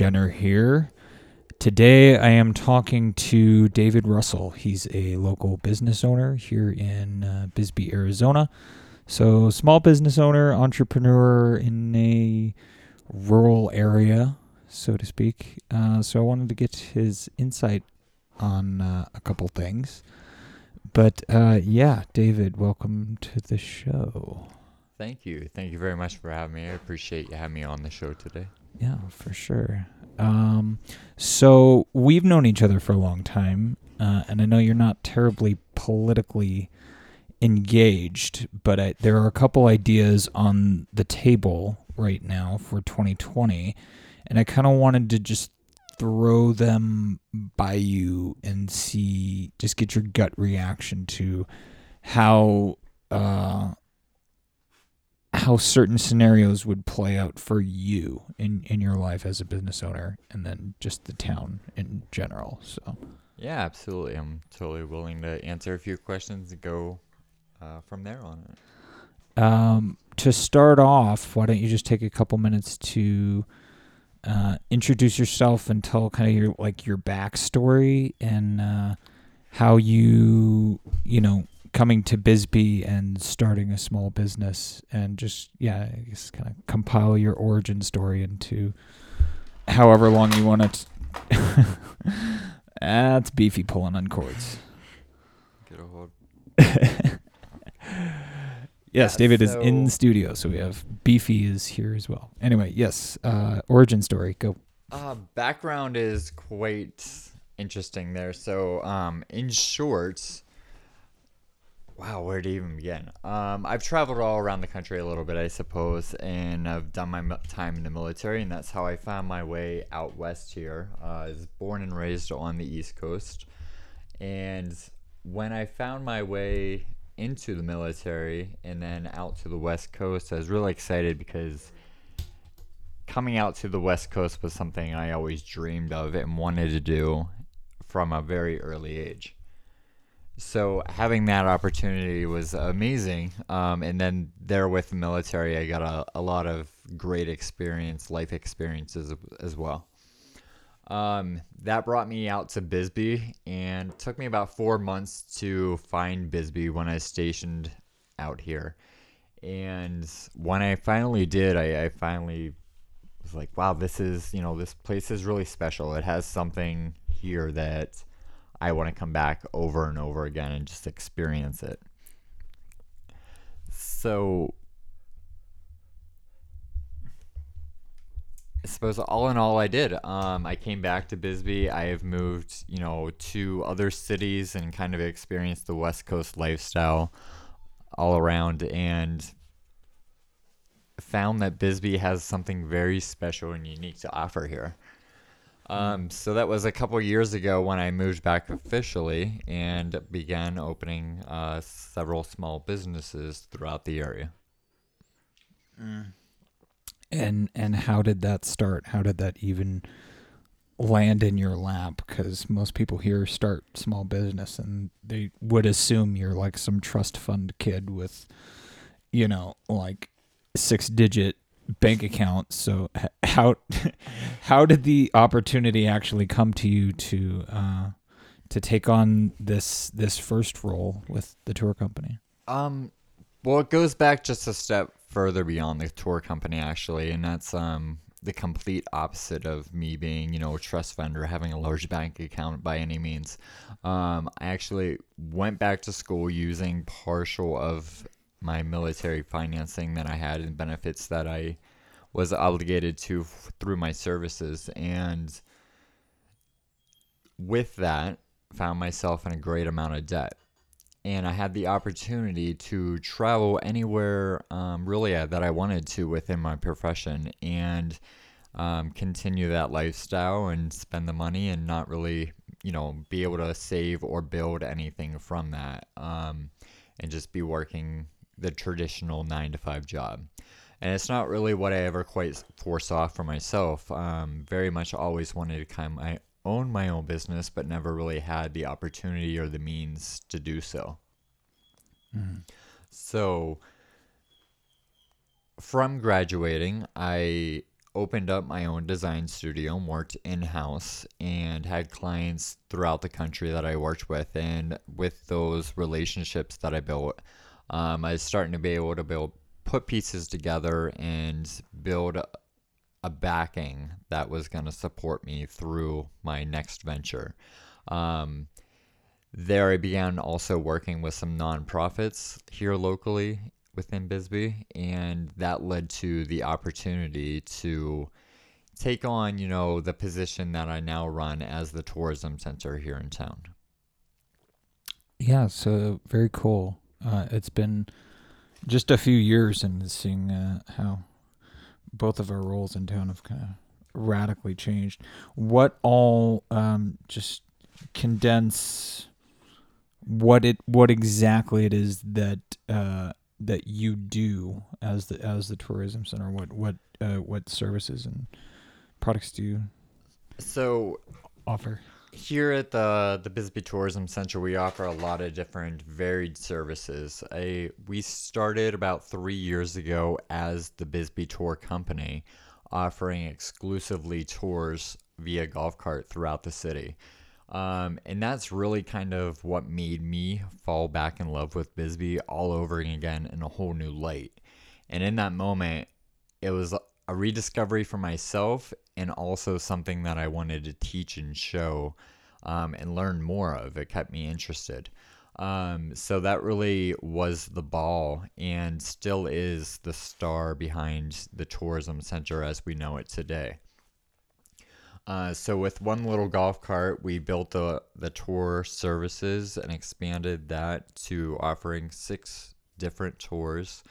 Welcome to Mindwave. Jenner here. Today I am talking to David Russell. He's a local business owner here in uh, Bisbee, Arizona. So, small business owner, entrepreneur in a rural area, so to speak. Uh, so, I wanted to get his insight on uh, a couple things. But uh, yeah, David, welcome to the show. Thank you. Thank you very much for having me. I appreciate you having me on the show today. Yeah, for sure. Um, so we've known each other for a long time, uh, and I know you're not terribly politically engaged, but I, there are a couple ideas on the table right now for 2020, and I kind of wanted to just throw them by you and see, just get your gut reaction to how. Uh, how certain scenarios would play out for you in in your life as a business owner and then just the town in general so. Yeah absolutely. I'm totally willing to answer a few questions and go uh, from there on it. Um, to start off why don't you just take a couple minutes to uh, introduce yourself and tell kind of your like your backstory and uh, how you you know coming to Bisbee and starting a small business and just yeah, I guess kind of compile your origin story into however long you want it. That's beefy pulling on cords. Get a hold. yes, Yeah, David is in so- studio, so we have Beefy is here as well. Anyway, yes, uh, origin story. Go. Uh, background is quite interesting there. So, um, in short, wow, where to even begin? Um, I've traveled all around the country a little bit, I suppose, and I've done my time in the military, and that's how I found my way out west here. Uh, I was born and raised on the East Coast, and when I found my way into the military and then out to the West Coast, I was really excited because coming out to the West Coast was something I always dreamed of and wanted to do from a very early age. So having that opportunity was amazing. Um, and then there with the military, I got a, a lot of great experience, life experiences as well. Um, that brought me out to Bisbee and took me about four months to find Bisbee when I was stationed out here. And when I finally did, I, I finally was like, wow, this is, you know, this place is really special. It has something here that I want to come back over and over again and just experience it. So, I suppose all in all, I did. Um, I came back to Bisbee. I have moved, you know, to other cities and kind of experienced the West Coast lifestyle all around and found that Bisbee has something very special and unique to offer here. Um, so that was a couple years ago when I moved back officially and began opening uh, several small businesses throughout the area. And and how did that start? How did that even land in your lap? Because most people here start small business, and they would assume you're like some trust fund kid with, you know, like six digit bank account. So how how did the opportunity actually come to you to uh, to take on this this first role with the tour company? Um, well, it goes back just a step further beyond the tour company, actually, and that's um the complete opposite of me being, you know, a trust fund or having a large bank account by any means. Um, I actually went back to school using partial of my military financing that I had and benefits that I was obligated to f- through my services, and with that, found myself in a great amount of debt. And I had the opportunity to travel anywhere um, really uh, that I wanted to within my profession and um, continue that lifestyle and spend the money and not really, you know, be able to save or build anything from that um, and just be working the traditional nine to five job. And it's not really what I ever quite foresaw for myself. Um, very much always wanted to kind of my, own my own business, but never really had the opportunity or the means to do so. So, from graduating, I opened up my own design studio and worked in house and had clients throughout the country that I worked with. And with those relationships that I built, um, I was starting to be able to build, put pieces together and build a backing that was going to support me through my next venture. Um, there, I began also working with some nonprofits here locally within Bisbee, and that led to the opportunity to take on, you know, the position that I now run as the tourism center here in town. Yeah, so very cool. Uh, it's been just a few years and seeing uh, how both of our roles in town have kind of radically changed. What all um, just condense what it what exactly it is that uh, that you do as the as the tourism center. What what uh, what services and products do you So offer? Here at the the Bisbee Tourism Center, we offer a lot of different varied services. A we started about three years ago as the Bisbee Tour Company, offering exclusively tours via golf cart throughout the city. Um, and that's really kind of what made me fall back in love with Bisbee all over again in a whole new light. And in that moment, it was a rediscovery for myself and also something that I wanted to teach and show um, and learn more of. It kept me interested. Um, so that really was the ball and still is the star behind the tourism center as we know it today. Uh, so with one little golf cart, we built the the tour services and expanded that to offering six different tours,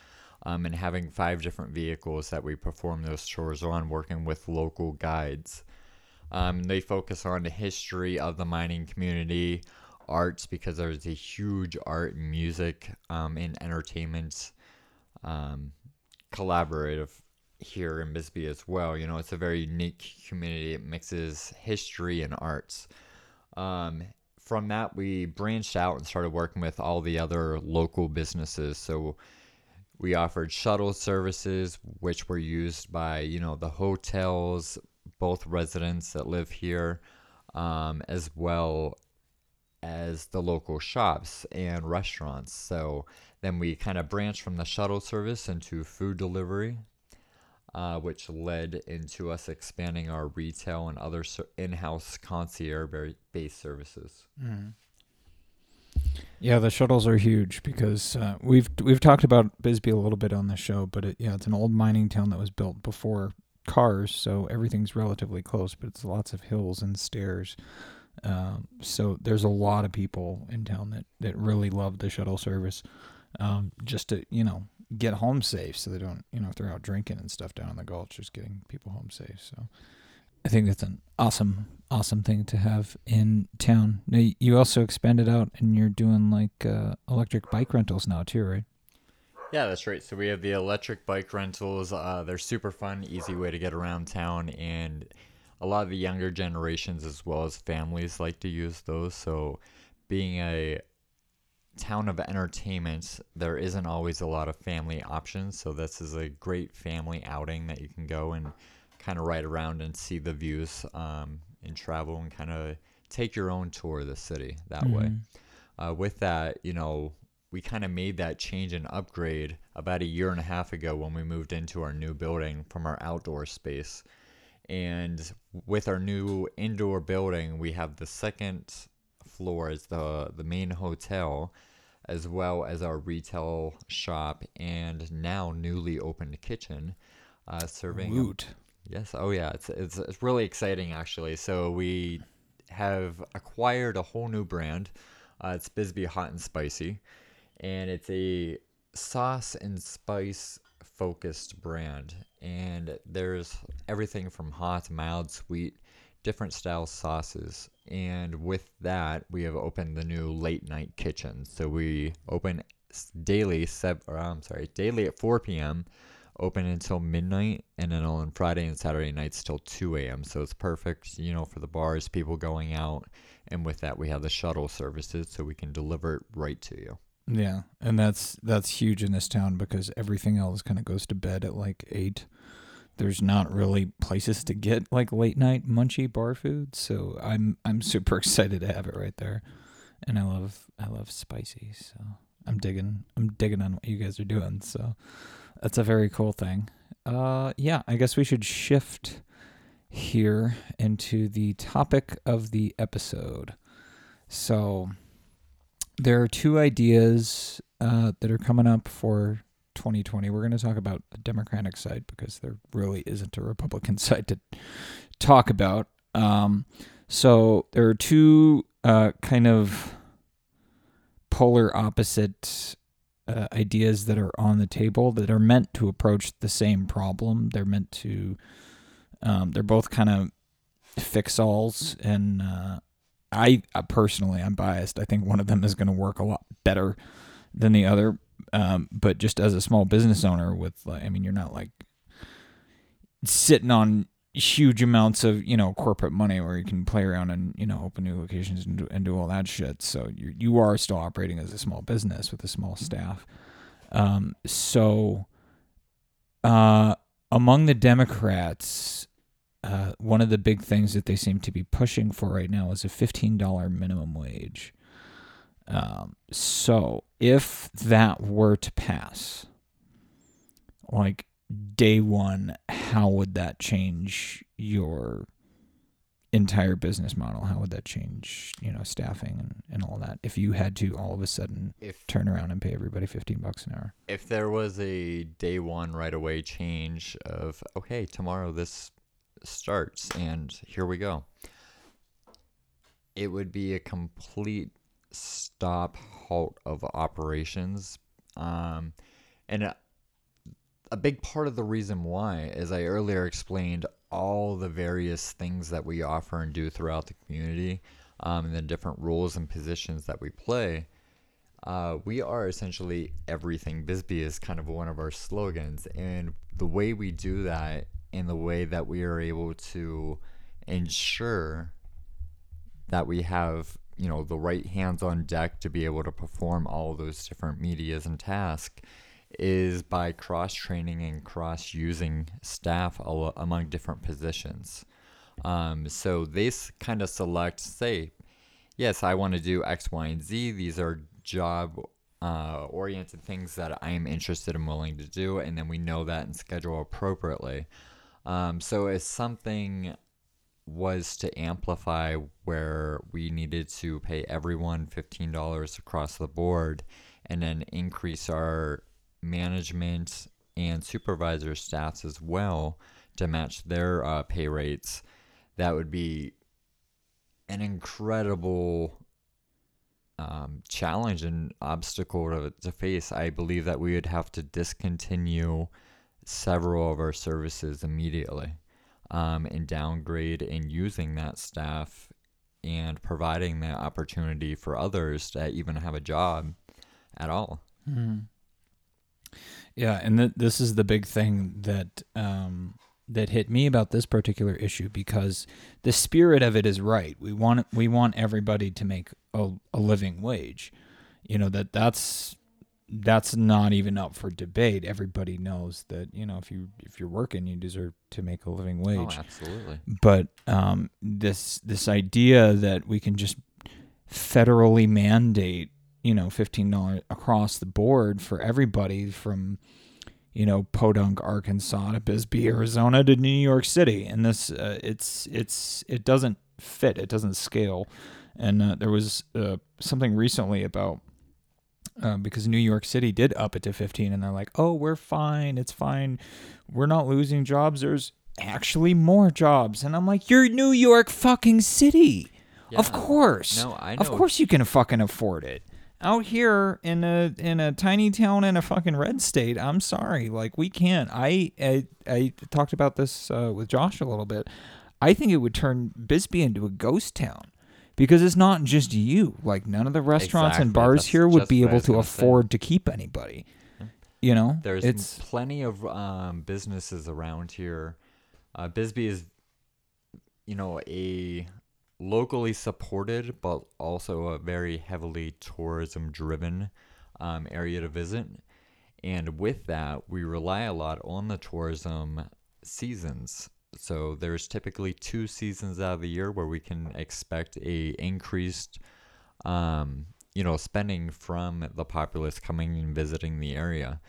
um, and having five different vehicles that we perform those tours on, working with local guides. Um, they focus on the history of the mining community, arts because there's a huge art and music um, and entertainment um, collaborative here in Bisbee as well. You know, it's a very unique community. It mixes history and arts. Um, from that, we branched out and started working with all the other local businesses. So we offered shuttle services, which were used by you know the hotels, both residents that live here, um, as well as the local shops and restaurants. So then we kind of branched from the shuttle service into food delivery uh, which led into us expanding our retail and other in-house concierge-based services. Mm. Yeah, the shuttles are huge because uh, we've we've talked about Bisbee a little bit on the show, but it, yeah, it's an old mining town that was built before cars, so everything's relatively close, but it's lots of hills and stairs. Um, so there's a lot of people in town that that really love the shuttle service. Um, just to you know get home safe so they don't, you know, if they're out drinking and stuff down in the gulch, just getting people home safe. So I think that's an awesome, awesome thing to have in town. Now, you also expanded out and you're doing like uh, electric bike rentals now too, right? Yeah, that's right. So we have the electric bike rentals. Uh, they're super fun, easy way to get around town, and a lot of the younger generations as well as families like to use those. So being a town of entertainment, there isn't always a lot of family options. So this is a great family outing that you can go and kind of ride around and see the views um, and travel and kind of take your own tour of the city that mm-hmm. way. Uh, with that, you know, we kind of made that change and upgrade about a year and a half ago when we moved into our new building from our outdoor space. And with our new indoor building, we have the second floor as the the main hotel, as well as our retail shop and now newly opened kitchen, uh, serving. Woot. Yes. Oh yeah. It's, it's it's really exciting actually. So we have acquired a whole new brand. Uh, it's Bisbee Hot and Spicy, and it's a sauce and spice focused brand. And there's everything from hot, mild, sweet, different style sauces. And with that, we have opened the new late night kitchen. So we open daily, seven, or I'm sorry, daily at 4 p.m., open until midnight, and then on Friday and Saturday nights till 2 a.m. So it's perfect, you know, for the bars, people going out. And with that, we have the shuttle services so we can deliver it right to you. Yeah, and that's that's huge in this town because everything else kind of goes to bed at like eight there's not really places to get like late night munchy bar food. So I'm I'm super excited to have it right there, and I love I love spicy. So I'm digging I'm digging on what you guys are doing. So that's a very cool thing. Uh, yeah, I guess we should shift here into the topic of the episode. So there are two ideas uh, that are coming up for 2020. We're going to talk about the Democratic side because there really isn't a Republican side to talk about. Um, so there are two uh, kind of polar opposite uh, ideas that are on the table that are meant to approach the same problem. They're meant to, um, they're both kind of fix alls. And uh, I uh, personally, I'm biased. I think one of them is going to work a lot better than the other. Um, but just as a small business owner, with, like, I mean, you're not like sitting on huge amounts of you know corporate money where you can play around and you know open new locations and do, and do all that shit. So you you are still operating as a small business with a small staff. Um, so uh, among the Democrats, uh, one of the big things that they seem to be pushing for right now is a fifteen dollar minimum wage. Um, so if that were to pass, like day one, how would that change your entire business model? How would that change, you know, staffing and, and all that? If you had to all of a sudden If turn around and pay everybody 15 bucks an hour. if there was a day one right away change of okay tomorrow this starts and here we go it would be a complete stop halt of operations um, and a, a big part of the reason why as i earlier explained all the various things that we offer and do throughout the community um, and the different roles and positions that we play uh, we are essentially everything. Bisbee is kind of one of our slogans, and the way we do that, and the way that we are able to ensure that we have, you know, the right hands on deck to be able to perform all those different medias and tasks, is by cross training and cross using staff al- among different positions. Um, so they kind of select, say, yes, I want to do X, Y, and Z. These are job uh, oriented things that I am interested and willing to do, and then we know that and schedule appropriately. Um, so if something was to amplify where we needed to pay everyone $15 across the board and then increase our management and supervisor staffs as well to match their uh, pay rates, that would be an incredible um, challenge and obstacle to, to face. I believe that we would have to discontinue several of our services immediately um, and downgrade in using that staff and providing that opportunity for others to even have a job at all. Yeah, and th- this is the big thing that um, that hit me about this particular issue because the spirit of it is right. We want we want everybody to make a, a living wage. You know that that's that's not even up for debate. Everybody knows that you know if you if you're working, you deserve to make a living Oh, wage absolutely. but um, this this idea that we can just federally mandate you know fifteen dollars across the board for everybody from you know Podunk, Arkansas to Bisbee, Arizona to New York City, and this uh, it's it's it doesn't fit, it doesn't scale, and uh, there was uh, something recently about. Uh, because New York City did up it to 15, and they're like, "Oh, we're fine. It's fine. We're not losing jobs. There's actually more jobs." And I'm like, "You're New York fucking city. Of course. No, I Of course you can fucking afford it. Out here in a in a tiny town in a fucking red state, I'm sorry, like we can't. I I, I talked about this uh, with Josh a little bit. I think it would turn Bisbee into a ghost town because it's not just you. Like none of the restaurants and bars That's here would be able to gonna say. afford to keep anybody. You know, There's it's plenty of um, businesses around here. Uh, Bisbee is, you know, a locally supported but also a very heavily tourism driven um, area to visit. And with that, we rely a lot on the tourism seasons. So there's typically two seasons out of the year where we can expect a increased, um, you know, spending from the populace coming and visiting the area.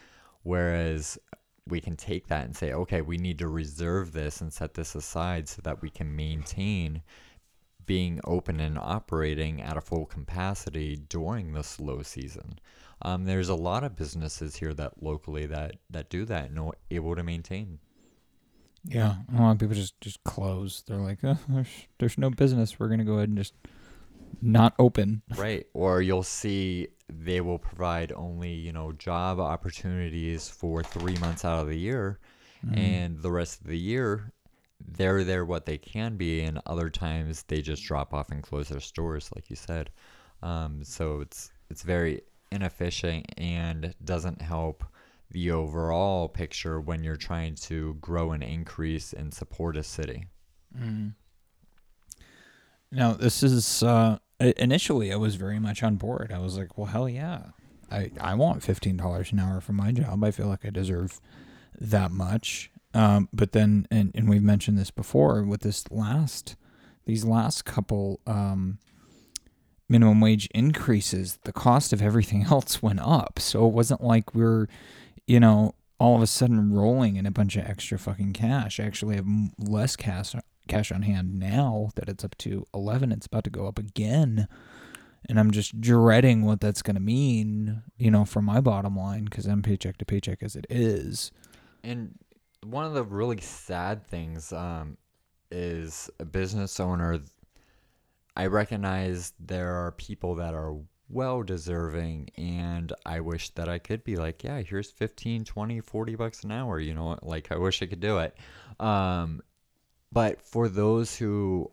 Whereas we can take that and say, okay, we need to reserve this and set this aside so that we can maintain being open and operating at a full capacity during the slow season. Um, there's a lot of businesses here that locally that that do that and are able to maintain. Yeah, a lot of people just just close. They're like, oh, there's there's no business. We're gonna go ahead and just not open. Right. Or you'll see they will provide only, you know, job opportunities for three months out of the year. Mm. And the rest of the year, they're there what they can be. And other times they just drop off and close their stores, like you said. Um, so it's it's very inefficient and doesn't help the overall picture when you're trying to grow and increase and support a city. Mm. Now, this is uh, initially I was very much on board. I was like, well, hell yeah, I I want fifteen dollars an hour for my job. I feel like I deserve that much. Um, but then, and and we've mentioned this before with this last these last couple um, minimum wage increases, the cost of everything else went up. So it wasn't like we're, you know, all of a sudden rolling in a bunch of extra fucking cash. I actually have less cash cash on hand now that it's up to 11 it's about to go up again and i'm just dreading what that's going to mean you know for my bottom line because i'm paycheck to paycheck as it is And one of the really sad things um, is a business owner. I recognize there are people that are well deserving, and I wish that I could be like, yeah, here's 15, 20, 40 bucks an hour. You know, like I wish I could do it. Um, but for those who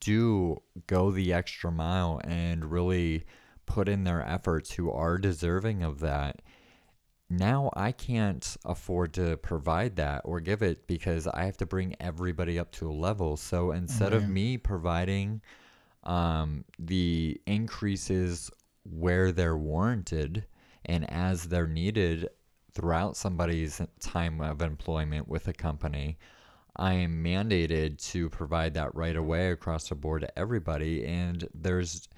do go the extra mile and really put in their efforts, who are deserving of that, now I can't afford to provide that or give it because I have to bring everybody up to a level. So instead of me providing um, the increases where they're warranted and as they're needed throughout somebody's time of employment with a company, I am mandated to provide that right away across the board to everybody. And there's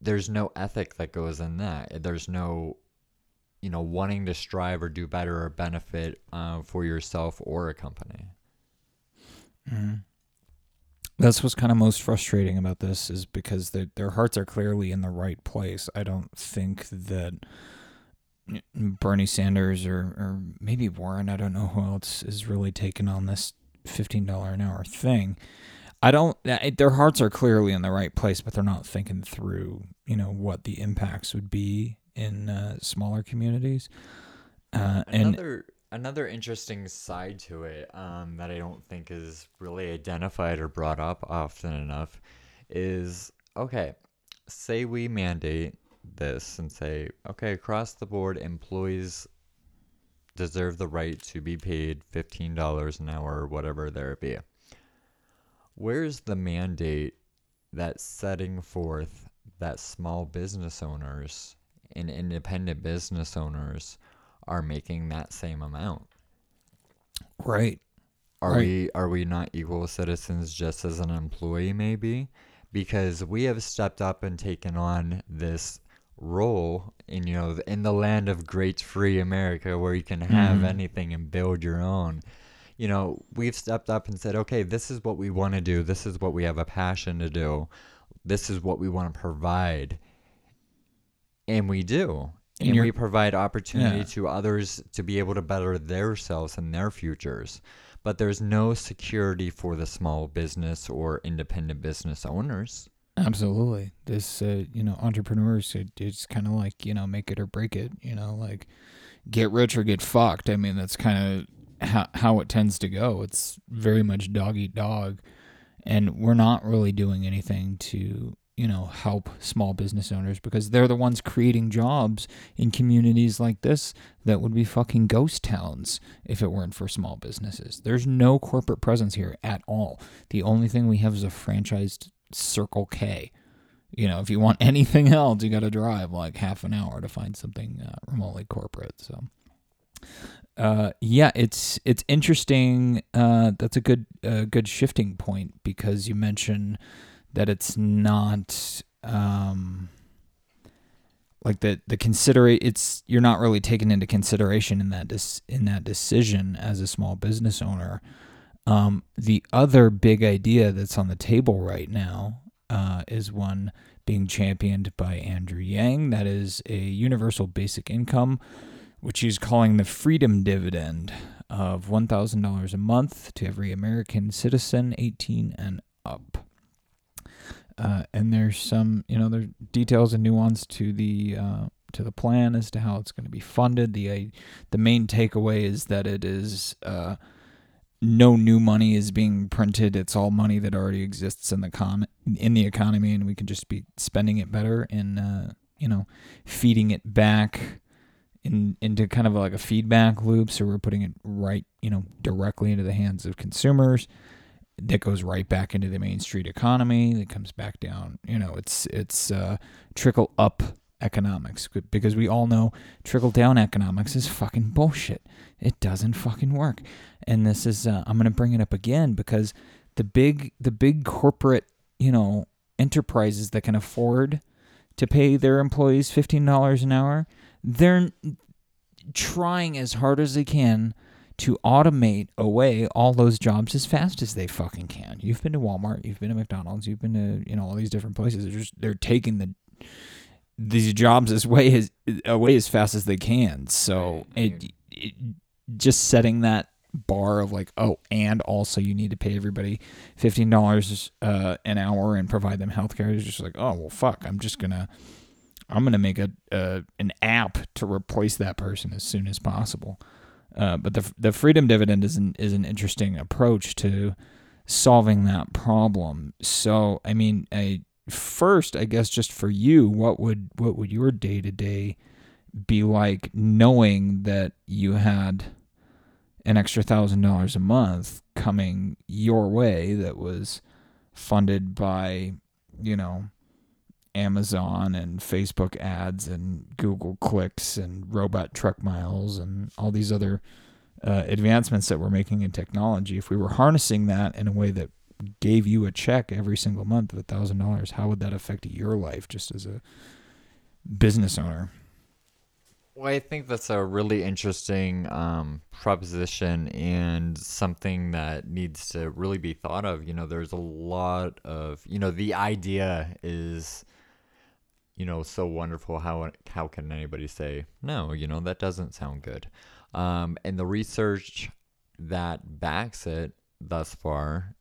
there's no ethic that goes in that. There's no you know, wanting to strive or do better or benefit uh, for yourself or a company. that's what's kind of most frustrating about this is because their their hearts are clearly in the right place i don't think that bernie sanders or, or maybe warren i don't know who else is really taking on this $15 an hour thing I don't. Their hearts are clearly in the right place, but they're not thinking through, you know, what the impacts would be in uh, smaller communities. Uh, and Another another interesting side to it um, that I don't think is really identified or brought up often enough is okay. Say we mandate this and say okay across the board employees deserve the right to be paid fifteen dollars an hour or whatever there be. Where's the mandate that's setting forth that small business owners and independent business owners are making that same amount? right, Are Right. we are we not equal citizens just as an employee maybe? Because we have stepped up and taken on this role in you know in the land of great free America where you can have Mhm. anything and build your own. You know, we've stepped up and said, "Okay, this is what we want to do. This is what we have a passion to do. This is what we want to provide." And we do. And And, we provide opportunity Yeah. to others to be able to better themselves and their futures. But there's no security for the small business or independent business owners. absolutely. This, uh, you know, entrepreneurs, it, it's kind of like you know, make it or break it. You know, like get rich or get fucked. I mean, that's kind of how how it tends to go. It's very much dog eat dog, and we're not really doing anything to you know help small business owners because they're the ones creating jobs in communities like this that would be fucking ghost towns if it weren't for small businesses. There's no corporate presence here at all. The only thing we have is a franchised Circle K. You know, if you want anything else, you got to drive like half an hour to find something uh, remotely corporate. So, uh, yeah, it's it's interesting. Uh, that's a good uh, good shifting point because you mentioned that it's not um, like the the consider it's you're not really taken into consideration in that dis- in that decision as a small business owner. Um, the other big idea that's on the table right now uh, is one being championed by Andrew Yang. That is a universal basic income, which he's calling the freedom dividend of $1,000 a month to every American citizen 18 and. Uh, and there's some, you know, there's details and nuance to the uh, to the plan as to how it's going to be funded. The uh, the main takeaway is that it is uh, no new money is being printed. It's all money that already exists in the com in the economy, and we can just be spending it better and uh, you know feeding it back in into kind of like a feedback loop. So we're putting it right, you know, directly into the hands of consumers that goes right back into the main street economy that comes back down you know it's it's uh, trickle up economics because we all know trickle down economics is fucking bullshit. It doesn't fucking work. And this is uh, i'm going to bring it up again because the big the big corporate you know enterprises that can afford to pay their employees $15 an hour they're trying as hard as they can to automate away all those jobs as fast as they fucking can. You've been to Walmart, you've been to McDonald's, you've been to you know all these different places. They're just they're taking the these jobs as way as away as fast as they can. So it, it just setting that bar of like oh and also you need to pay everybody fifteen dollars uh, an hour and provide them health care is just like oh well fuck I'm just gonna I'm gonna make a uh, an app to replace that person as soon as possible. Uh, but the the freedom dividend is an is an interesting approach to solving that problem. So I mean, I first I guess just for you, what would what would your day to day be like knowing that you had an extra thousand dollars a month coming your way that was funded by you know Amazon and Facebook ads and Google clicks and robot truck miles and all these other uh, advancements that we're making in technology, if we were harnessing that in a way that gave you a check every single month of a thousand dollars, how would that affect your life just as a business owner? Well, I think that's a really interesting um, proposition and something that needs to really be thought of. You know, there's a lot of, you know, the idea is you know, so wonderful. How how can anybody say no? You know, that doesn't sound good. Um, and the research that backs it thus far,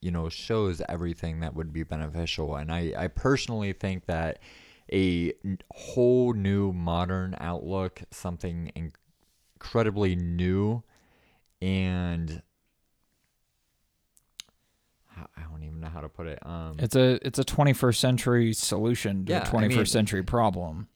you know, shows everything that would be beneficial. And I I personally think that a whole new modern outlook, something incredibly new and I don't even know how to put it. Um, it's a it's a 21st century solution to yeah, a 21st I mean, century problem.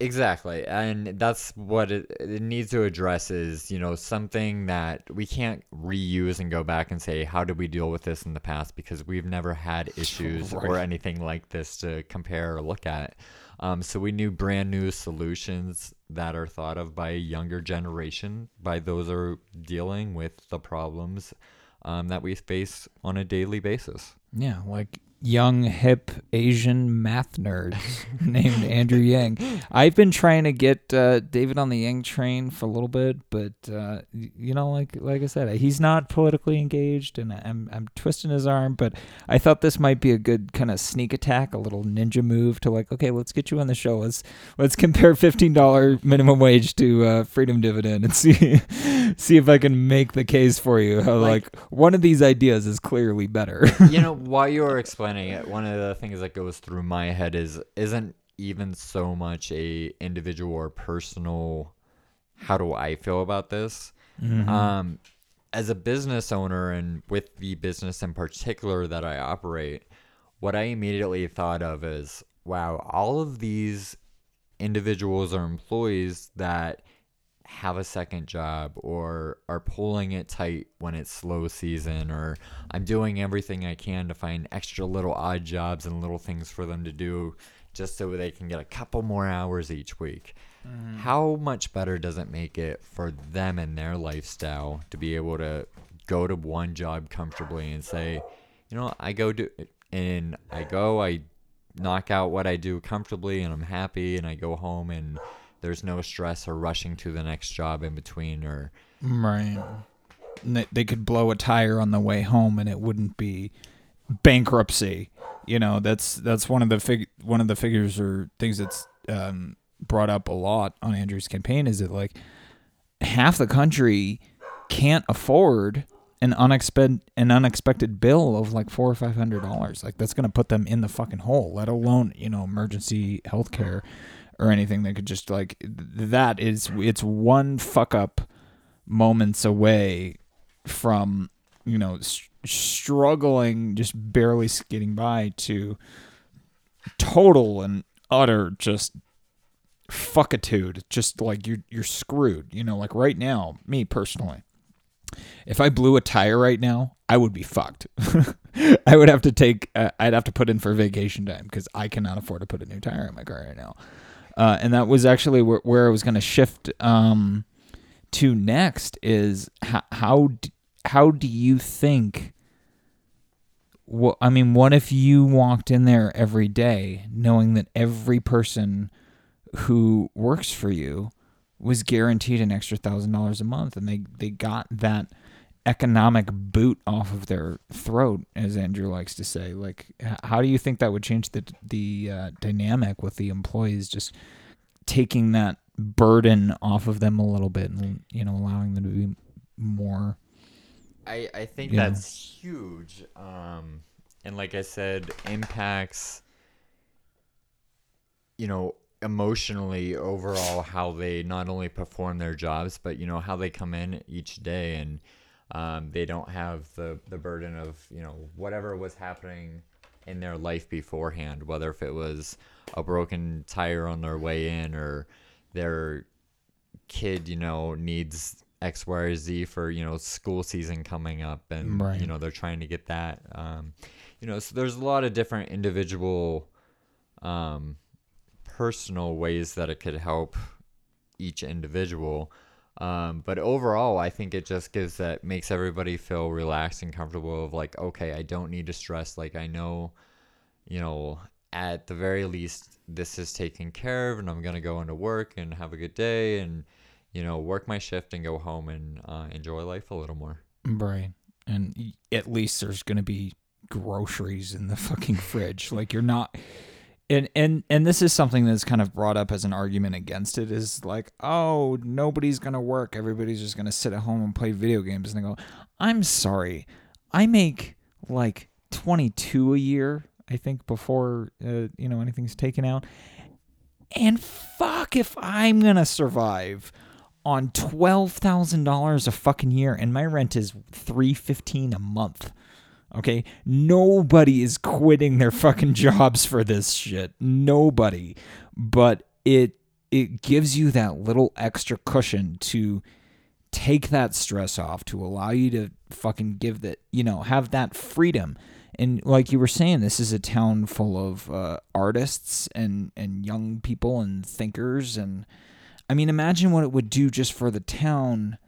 Exactly, and that's what it, it needs to address is you know something that we can't reuse and go back and say how did we deal with this in the past because we've never had issues right. or anything like this to compare or look at. Um, so we need brand new solutions that are thought of by a younger generation, by those who are dealing with the problems um, that we face on a daily basis. Yeah, like young, hip Asian math nerd named Andrew Yang. I've been trying to get uh, David on the Yang train for a little bit, but uh, you know, like like I said, he's not politically engaged, and I'm I'm twisting his arm. But I thought this might be a good kind of sneak attack, a little ninja move to like, okay, let's get you on the show. Let's let's compare fifteen dollar minimum wage to uh, freedom dividend and see see if I can make the case for you. How like, like one of these ideas is clearly better. you know, while you were explaining it, one of the things that goes through my head is isn't even so much a individual or personal how do I feel about this? Mm-hmm. Um, as a business owner and with the business in particular that I operate, what I immediately thought of is wow, all of these individuals or employees that have a second job or are pulling it tight when it's slow season or I'm doing everything I can to find extra little odd jobs and little things for them to do just so they can get a couple more hours each week. Mm-hmm. how much better does it make it for them and their lifestyle to be able to go to one job comfortably and say, you know, I go do and I go, I knock out what I do comfortably and I'm happy and I go home and there's no stress or rushing to the next job in between or Right. They- could blow a tire on the way home, and it wouldn't be bankruptcy. You know, that's that's one of the fig one of the figures or things that's um, brought up a lot on Andrew's campaign is that like half the country can't afford an unexpected an unexpected bill of like four or five hundred dollars. Like that's gonna put them in the fucking hole. Let alone you know emergency health care or anything that could just like that is it's one fuck up moments away from you know s- struggling just barely skating by to total and utter just fuckitude. Just like you're you're screwed. You know like right now me personally if i blew a tire right now i would be fucked. I would have to take uh, i'd have to put in for vacation time because i cannot afford to put a new tire in my car right now uh, and that was actually where, where i was going to shift um, to next is how how d- how do you think what I mean what if you walked in there every day knowing that every person who works for you was guaranteed an extra thousand dollars a month and they they got that economic boot off of their throat as Andrew likes to say like how do you think that would change the the uh, dynamic with the employees just taking that burden off of them a little bit and you know allowing them to be more I, I think that's huge. Um, and like I said, impacts, you know, emotionally overall how they not only perform their jobs, but, you know, how they come in each day and um, they don't have the, the burden of, you know, whatever was happening in their life beforehand, whether if it was a broken tire on their way in or their kid, you know, needs X, Y, or Z for, you know, school season coming up and, Right. you know, they're trying to get that. Um, you know, so there's a lot of different individual, um, personal ways that it could help each individual. Um, but overall, I think it just gives that makes everybody feel relaxed and comfortable of like, okay, I don't need to stress. Like, I know, you know, at the very least, this is taken care of, and I'm gonna go into work and have a good day, and you know, work my shift and go home and uh, enjoy life a little more. Right. And at least there's to be groceries in the fucking fridge. Like you're not and and and this is something that's kind of brought up as an argument against it is like, "Oh, nobody's to work. Everybody's just to sit at home and play video games." And they go, "I'm sorry. I make like 22 a year, I think before uh, you know anything's taken out. And fuck if I'm to survive on twelve thousand dollars a fucking year, and my rent is three fifteen a month. Okay, nobody is quitting their fucking jobs for this shit. Nobody, but it it gives you that little extra cushion to take that stress off, to allow you to fucking give that you know have that freedom. And like you were saying, this is a town full of uh, artists and and young people and thinkers and I mean, imagine what it would do just for the town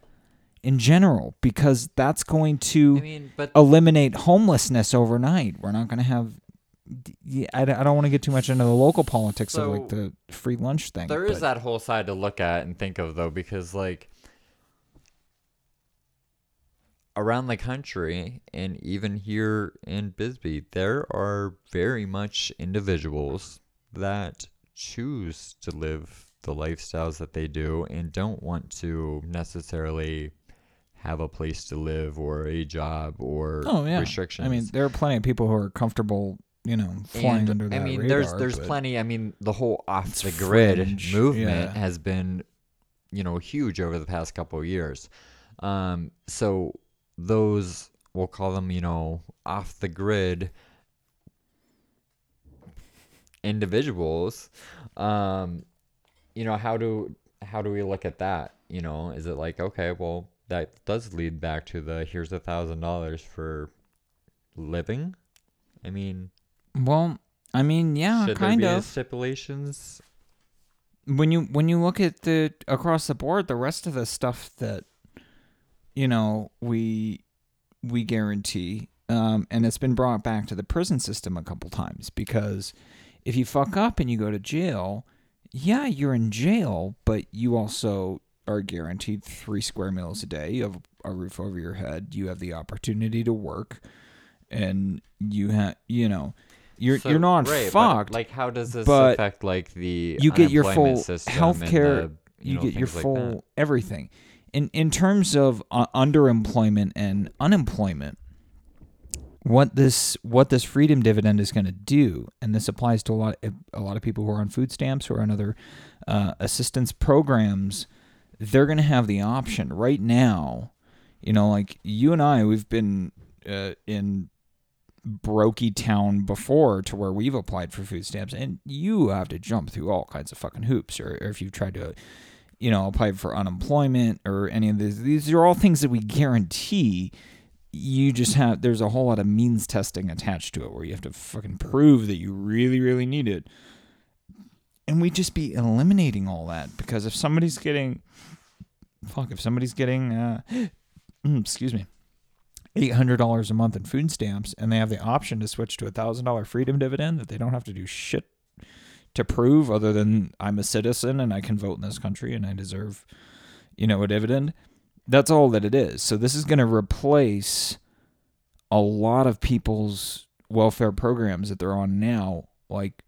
in general, because that's going to I mean, but eliminate homelessness overnight. We're not going to have. I don't, I don't want to get too much into the local politics of like the free lunch thing. There is that whole side to look at and think of though, because like around the country and even here in Bisbee, there are very much individuals that choose to live the lifestyles that they do and don't want to necessarily have a place to live or a job or Oh yeah. restrictions. I mean, there are plenty of people who are comfortable, you know, flying And, under that I mean, radar. there's there's plenty. I mean, the whole off the grid fringe, movement yeah. has been, you know, huge over the past couple of years. Um, so those we'll call them, you know, off the grid individuals. Um, you know, how do how do we look at that? You know, is it like okay, well, that does lead back to the here's a thousand dollars for living. I mean, Well, I mean, yeah, should kind there be of. stipulations when you when you look at the across the board, the rest of the stuff that you know we we guarantee, um, and it's been brought back to the prison system a couple times because if you fuck up and you go to jail, yeah, you're in jail, but you also are guaranteed three square meals a day. You have a roof over your head. You have the opportunity to work, and you have you know you're So, you're not right, fucked. like, how does this affect like the you get your full health care. the, You, know, get your things like full everything. In in terms of uh, underemployment and unemployment, what this what this freedom dividend is going to do, and this applies to a lot a lot of people who are on food stamps or on other uh, assistance programs. They're going to have the option right now. You know, like you and I, we've been uh, in brokey town before to where we've applied for food stamps and you have to jump through all kinds of fucking hoops or, or if you've tried to you know apply for unemployment or any of these these are all things that we guarantee you just have there's a whole lot of means testing attached to it where you have to fucking prove that you really really need it and we'd just be eliminating all that because if somebody's getting fuck if somebody's getting uh excuse me eight hundred dollars a month in food stamps, and they have the option to switch to a thousand dollar freedom dividend that they don't have to do shit to prove other than I'm a citizen and I can vote in this country and I deserve, you know, a dividend. That's all that it is. So this is going to replace a lot of people's welfare programs that they're on now, like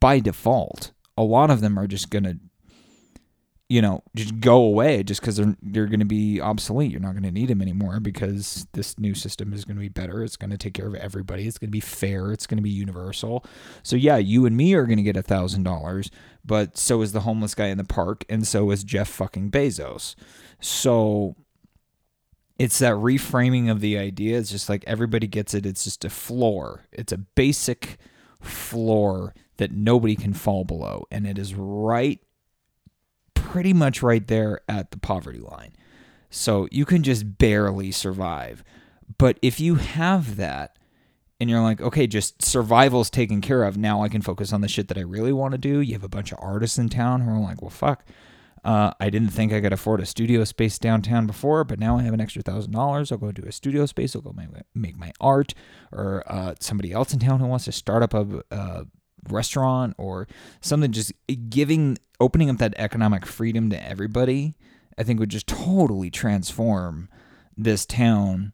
by default. A lot of them are just going to you know, just go away just because they're they're going to be obsolete. You're not going to need them anymore because this new system is going to be better. It's going to take care of everybody. It's going to be fair. It's going to be universal. So yeah, you and me are going to get a thousand dollars, but so is the homeless guy in the park, and so is Jeff fucking Bezos. So it's that reframing of the idea. It's just like everybody gets it. It's just a floor. It's a basic floor that nobody can fall below, and it is right pretty much right there at the poverty line. So you can just barely survive. But if you have that and you're like, okay, just survival's taken care of, now I can focus on the shit that I really want to do. You have a bunch of artists in town who are like, well, fuck. Uh, I didn't think I could afford a studio space downtown before, but now I have an extra thousand dollars. I'll go to a studio space. I'll go make, make my art. Or uh, somebody else in town who wants to start up a, a restaurant or something just giving opening up that economic freedom to everybody i think would just totally transform this town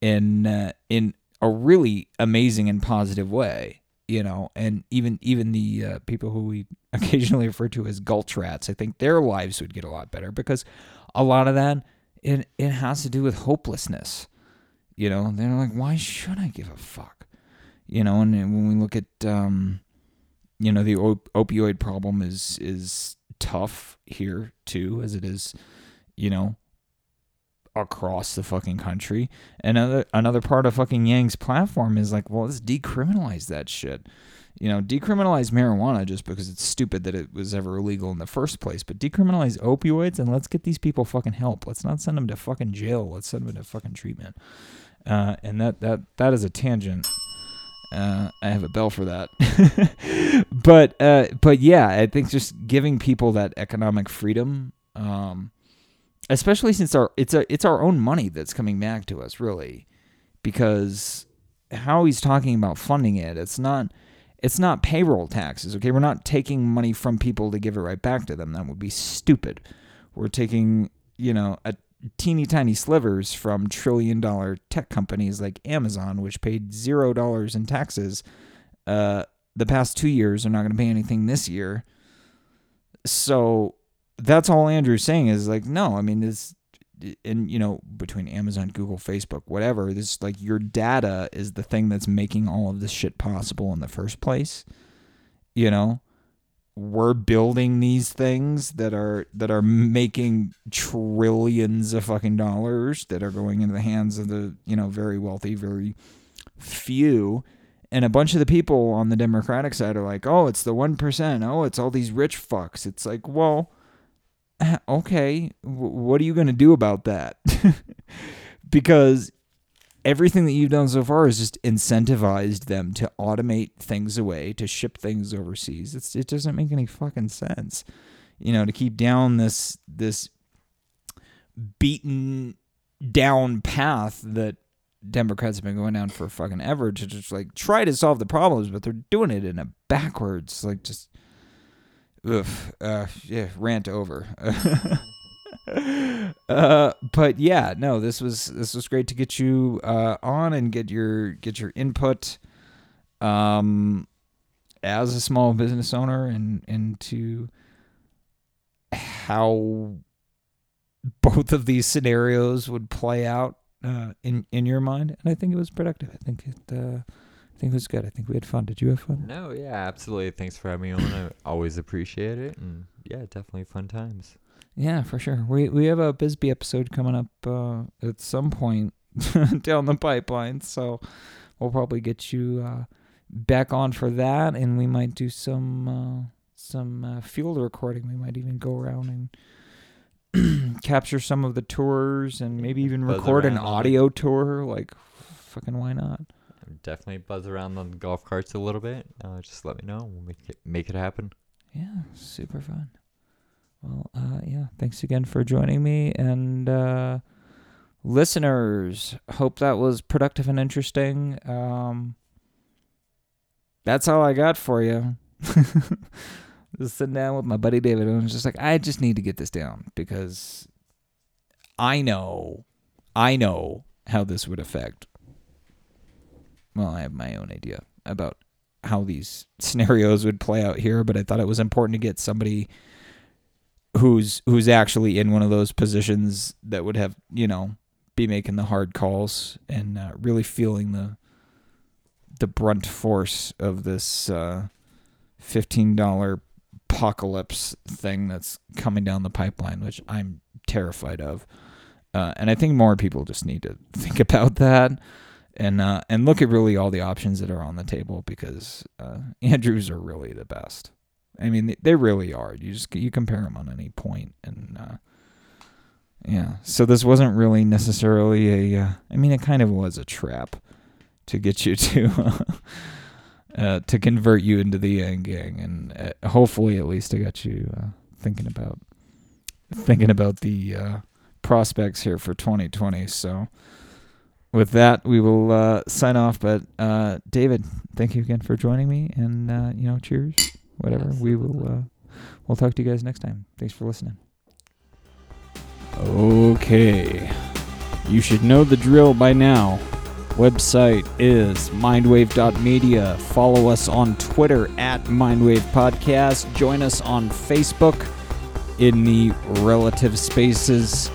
in uh, in a really amazing and positive way you know and even even the uh, people who we occasionally refer to as gulch rats i think their lives would get a lot better because a lot of that it it has to do with hopelessness. You know they're like why should i give a fuck? You know and, and when we look at um you know the op- opioid problem is is tough here too as it is you know across the fucking country. Another another part of fucking Yang's platform is like well let's decriminalize that shit. You know decriminalize marijuana just because it's stupid that it was ever illegal in the first place but decriminalize opioids and let's get these people fucking help. Let's not send them to fucking jail. Let's send them to fucking treatment. Uh, and that that that is a tangent. Uh, I have a bell for that. but uh, but yeah, I think just giving people that economic freedom, um, especially since our it's a it's our own money that's coming back to us, really, because how he's talking about funding it, it's not it's not payroll taxes. Okay, we're not taking money from people to give it right back to them. That would be stupid. We're taking you know a teeny tiny slivers from trillion dollar tech companies like Amazon, which paid zero dollars in taxes uh, the past two years, are not going to pay anything this year. So that's all Andrew's saying is like, no, I mean, this, and you know, between Amazon, Google, Facebook, whatever, this like your data is the thing that's making all of this shit possible in the first place. You know, we're building these things that are that are making trillions of fucking dollars that are going into the hands of the you know very wealthy very few. And a bunch of the people on the democratic side are like oh it's the 1% oh it's all these rich fucks. It's like well okay what are you going to do about that because everything that you've done so far is just incentivized them to automate things away, to ship things overseas. It's it doesn't make any fucking sense. You know, to keep down this this beaten down path that Democrats have been going down for fucking ever to just like try to solve the problems, but they're doing it in a backwards, like just ugh, uh, yeah, rant over. uh, but yeah, no, this was this was great to get you uh, on and get your get your input um, as a small business owner and into how both of these scenarios would play out uh, in in your mind. And I think it was productive. I think it. Uh, I think it was good. I think we had fun. Did you have fun? No, yeah, absolutely. Thanks for having me on. I always appreciate it, and yeah, definitely fun times. Yeah, for sure. We we have a Bisbee episode coming up uh, at some point down the pipeline, so we'll probably get you uh, back on for that, and we might do some uh, some uh, field recording. We might even go around and capture some of the tours, and maybe even Buzz record an around on it. audio tour. Like, fucking why not? Definitely buzz around on the golf carts a little bit. Uh, just let me know. We'll make it make it happen. Yeah, super fun. Well, uh, yeah, thanks again for joining me. And uh, listeners, hope that was productive and interesting. Um, that's all I got for you. just sitting down with my buddy David, and I was just like, I just need to get this down because I know, I know how this would affect. Well, I have my own idea about how these scenarios would play out here, but I thought it was important to get somebody who's who's actually in one of those positions that would have you know be making the hard calls and uh, really feeling the the brunt force of this uh, fifteen dollar apocalypse thing that's coming down the pipeline, which I'm terrified of. Uh, and I think more people just need to think about that and uh, and look at really all the options that are on the table because uh, Andrews are really the best. I mean, they, really are. You just you compare them on any point, and uh, yeah. So this wasn't really necessarily a. Uh, I mean, it kind of was a trap to get you to uh, to convert you into the Yang Gang, and uh, hopefully, at least, I got you uh, thinking about thinking about the uh, prospects here for 2020. So with that, we will uh, sign off. But uh, David, thank you again for joining me, and uh, you know, cheers, whatever. We will uh, we'll talk to you guys next time. Thanks for listening. Okay. You should know the drill by now. Website is mindwave.media. Follow us on Twitter at Mindwave Podcast. Join us on Facebook in the relative spaces.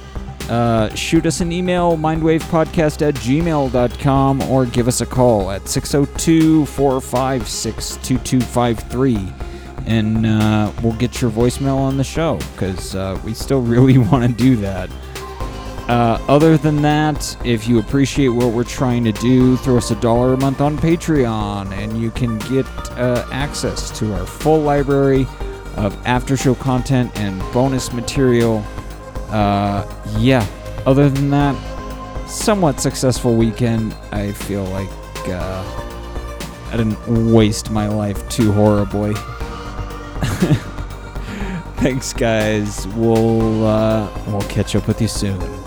Uh, shoot us an email, mindwavepodcast at gmail.com, or give us a call at 602 456 2253 and uh, we'll get your voicemail on the show because uh, we still really want to do that. Uh, other than that, if you appreciate what we're trying to do, throw us a dollar a month on Patreon, and you can get uh, access to our full library of after show content and bonus material. Uh, yeah, other than that, somewhat successful weekend. I feel like uh, I didn't waste my life too horribly. Thanks, guys. We'll uh, we'll catch up with you soon.